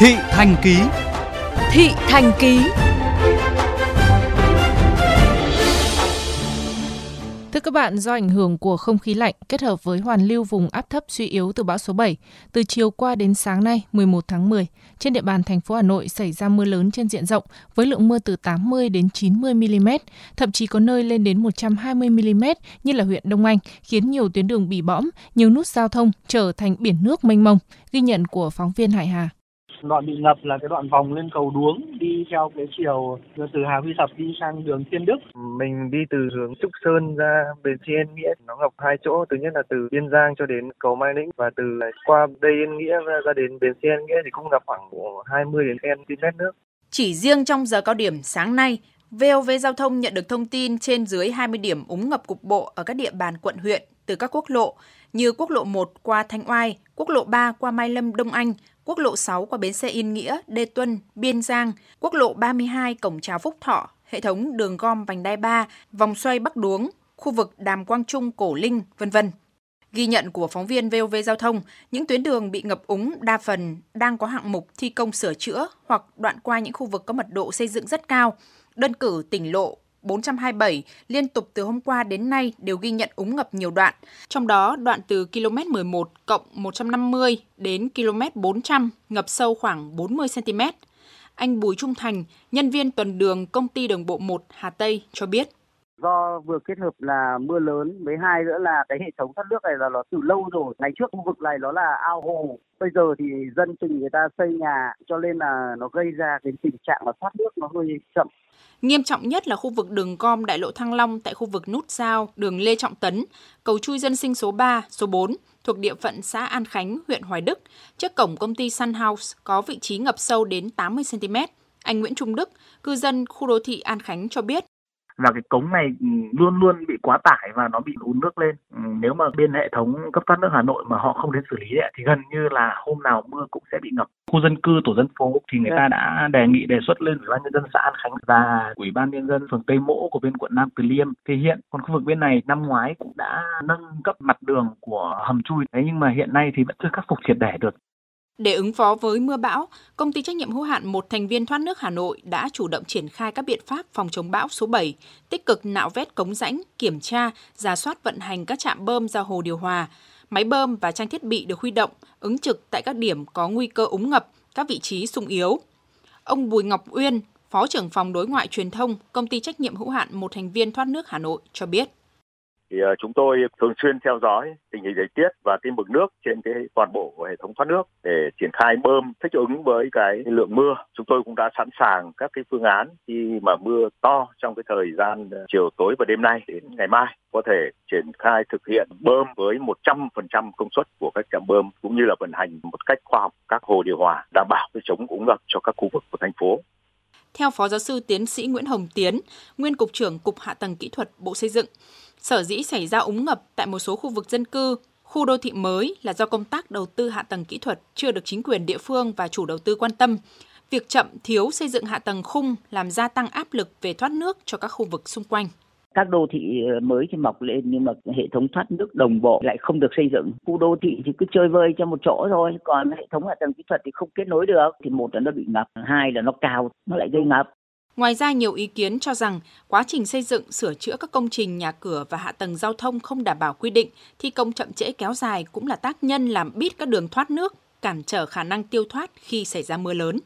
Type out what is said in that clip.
Thị Thành Ký Thị Thành Ký Thưa các bạn, do ảnh hưởng của không khí lạnh kết hợp với hoàn lưu vùng áp thấp suy yếu từ bão số 7, từ chiều qua đến sáng nay 11 tháng 10, trên địa bàn thành phố Hà Nội xảy ra mưa lớn trên diện rộng với lượng mưa từ 80 đến 90 mm, thậm chí có nơi lên đến 120 mm như là huyện Đông Anh, khiến nhiều tuyến đường bị bõm, nhiều nút giao thông trở thành biển nước mênh mông, ghi nhận của phóng viên Hải Hà. Đoạn bị ngập là cái đoạn vòng lên cầu Đuống đi theo cái chiều từ Hà Huy Tập đi sang đường Thiên Đức. Mình đi từ hướng Trúc Sơn ra bến xe Yên Nghĩa, nó ngập hai chỗ, thứ nhất là từ Biên Giang cho đến cầu Mai Lĩnh và từ qua đây Yên Nghĩa ra đến bến xe Yên Nghĩa thì cũng ngập khoảng 20 đến cm nước. Chỉ riêng trong giờ cao điểm sáng nay, VOV Giao thông nhận được thông tin trên dưới 20 điểm úng ngập cục bộ ở các địa bàn quận huyện từ các quốc lộ như quốc lộ 1 qua Thanh Oai, quốc lộ 3 qua Mai Lâm Đông Anh, quốc lộ 6 qua bến xe Yên Nghĩa, Đê Tuân, Biên Giang, quốc lộ 32 cổng chào Phúc Thọ, hệ thống đường gom vành đai 3, vòng xoay Bắc Đuống, khu vực Đàm Quang Trung, Cổ Linh, vân vân. Ghi nhận của phóng viên VOV Giao thông, những tuyến đường bị ngập úng đa phần đang có hạng mục thi công sửa chữa hoặc đoạn qua những khu vực có mật độ xây dựng rất cao. Đơn cử tỉnh lộ 427 liên tục từ hôm qua đến nay đều ghi nhận úng ngập nhiều đoạn, trong đó đoạn từ km 11 cộng 150 đến km 400 ngập sâu khoảng 40 cm. Anh Bùi Trung Thành, nhân viên tuần đường công ty đường bộ 1 Hà Tây cho biết do vừa kết hợp là mưa lớn với hai nữa là cái hệ thống thoát nước này là nó từ lâu rồi. Ngày trước khu vực này nó là ao hồ. Bây giờ thì dân tình người ta xây nhà cho nên là nó gây ra cái tình trạng là thoát nước nó hơi chậm. Nghiêm trọng nhất là khu vực đường gom đại lộ Thăng Long tại khu vực nút giao đường Lê Trọng Tấn, cầu chui dân sinh số 3, số 4 thuộc địa phận xã An Khánh, huyện Hoài Đức, trước cổng công ty Sun House có vị trí ngập sâu đến 80 cm. Anh Nguyễn Trung Đức, cư dân khu đô thị An Khánh cho biết và cái cống này ừ, luôn luôn bị quá tải và nó bị ùn nước lên. Ừ, nếu mà bên hệ thống cấp thoát nước Hà Nội mà họ không đến xử lý thì gần như là hôm nào mưa cũng sẽ bị ngập. Khu dân cư, tổ dân phố thì người ta dạ. đã đề nghị đề xuất lên ủy ban nhân dân xã An Khánh và ủy ban nhân dân phường Tây Mỗ của bên quận Nam Từ Liêm. Thì hiện còn khu vực bên này năm ngoái cũng đã nâng cấp mặt đường của hầm chui. Thế nhưng mà hiện nay thì vẫn chưa khắc phục triệt để được. Để ứng phó với mưa bão, công ty trách nhiệm hữu hạn một thành viên thoát nước Hà Nội đã chủ động triển khai các biện pháp phòng chống bão số 7, tích cực nạo vét cống rãnh, kiểm tra, giả soát vận hành các trạm bơm ra hồ điều hòa, máy bơm và trang thiết bị được huy động, ứng trực tại các điểm có nguy cơ úng ngập, các vị trí sung yếu. Ông Bùi Ngọc Uyên, Phó trưởng phòng đối ngoại truyền thông, công ty trách nhiệm hữu hạn một thành viên thoát nước Hà Nội cho biết thì ờ, chúng tôi thường xuyên theo dõi tình hình thời tiết và cái mực nước trên cái toàn bộ của hệ thống thoát nước để triển khai bơm thích ứng với cái lượng mưa. Chúng tôi cũng đã sẵn sàng các cái phương án khi mà mưa to trong cái thời gian ờ, chiều tối và đêm nay đến ngày mai có thể triển khai thực hiện bơm với 100% công suất của các trạm bơm cũng như là vận hành một cách khoa học, các hồ điều hòa, đảm bảo cái chống úng ngập cho các khu vực của thành phố. Theo Phó Giáo sư Tiến sĩ Nguyễn Hồng Tiến, Nguyên Cục trưởng Cục Hạ tầng Kỹ thuật Bộ Xây dựng, sở dĩ xảy ra úng ngập tại một số khu vực dân cư, khu đô thị mới là do công tác đầu tư hạ tầng kỹ thuật chưa được chính quyền địa phương và chủ đầu tư quan tâm. Việc chậm thiếu xây dựng hạ tầng khung làm gia tăng áp lực về thoát nước cho các khu vực xung quanh các đô thị ờ, mới thì mọc lên nhưng mà hệ thống thoát nước đồng bộ lại không được xây dựng. Khu đô thị thì cứ chơi vơi cho một chỗ thôi còn hệ thống hạ tầng kỹ thuật thì không kết nối được. Thì một là nó bị ngập hai là nó cao nó lại gây ngập. Ngoài ra, nhiều ý kiến cho rằng quá trình xây dựng, sửa chữa các công trình nhà cửa và hạ tầng giao thông không đảm bảo quy định, thi công chậm trễ kéo dài cũng là tác nhân làm bít các đường thoát nước, cản trở khả năng tiêu thoát khi xảy ra mưa lớn.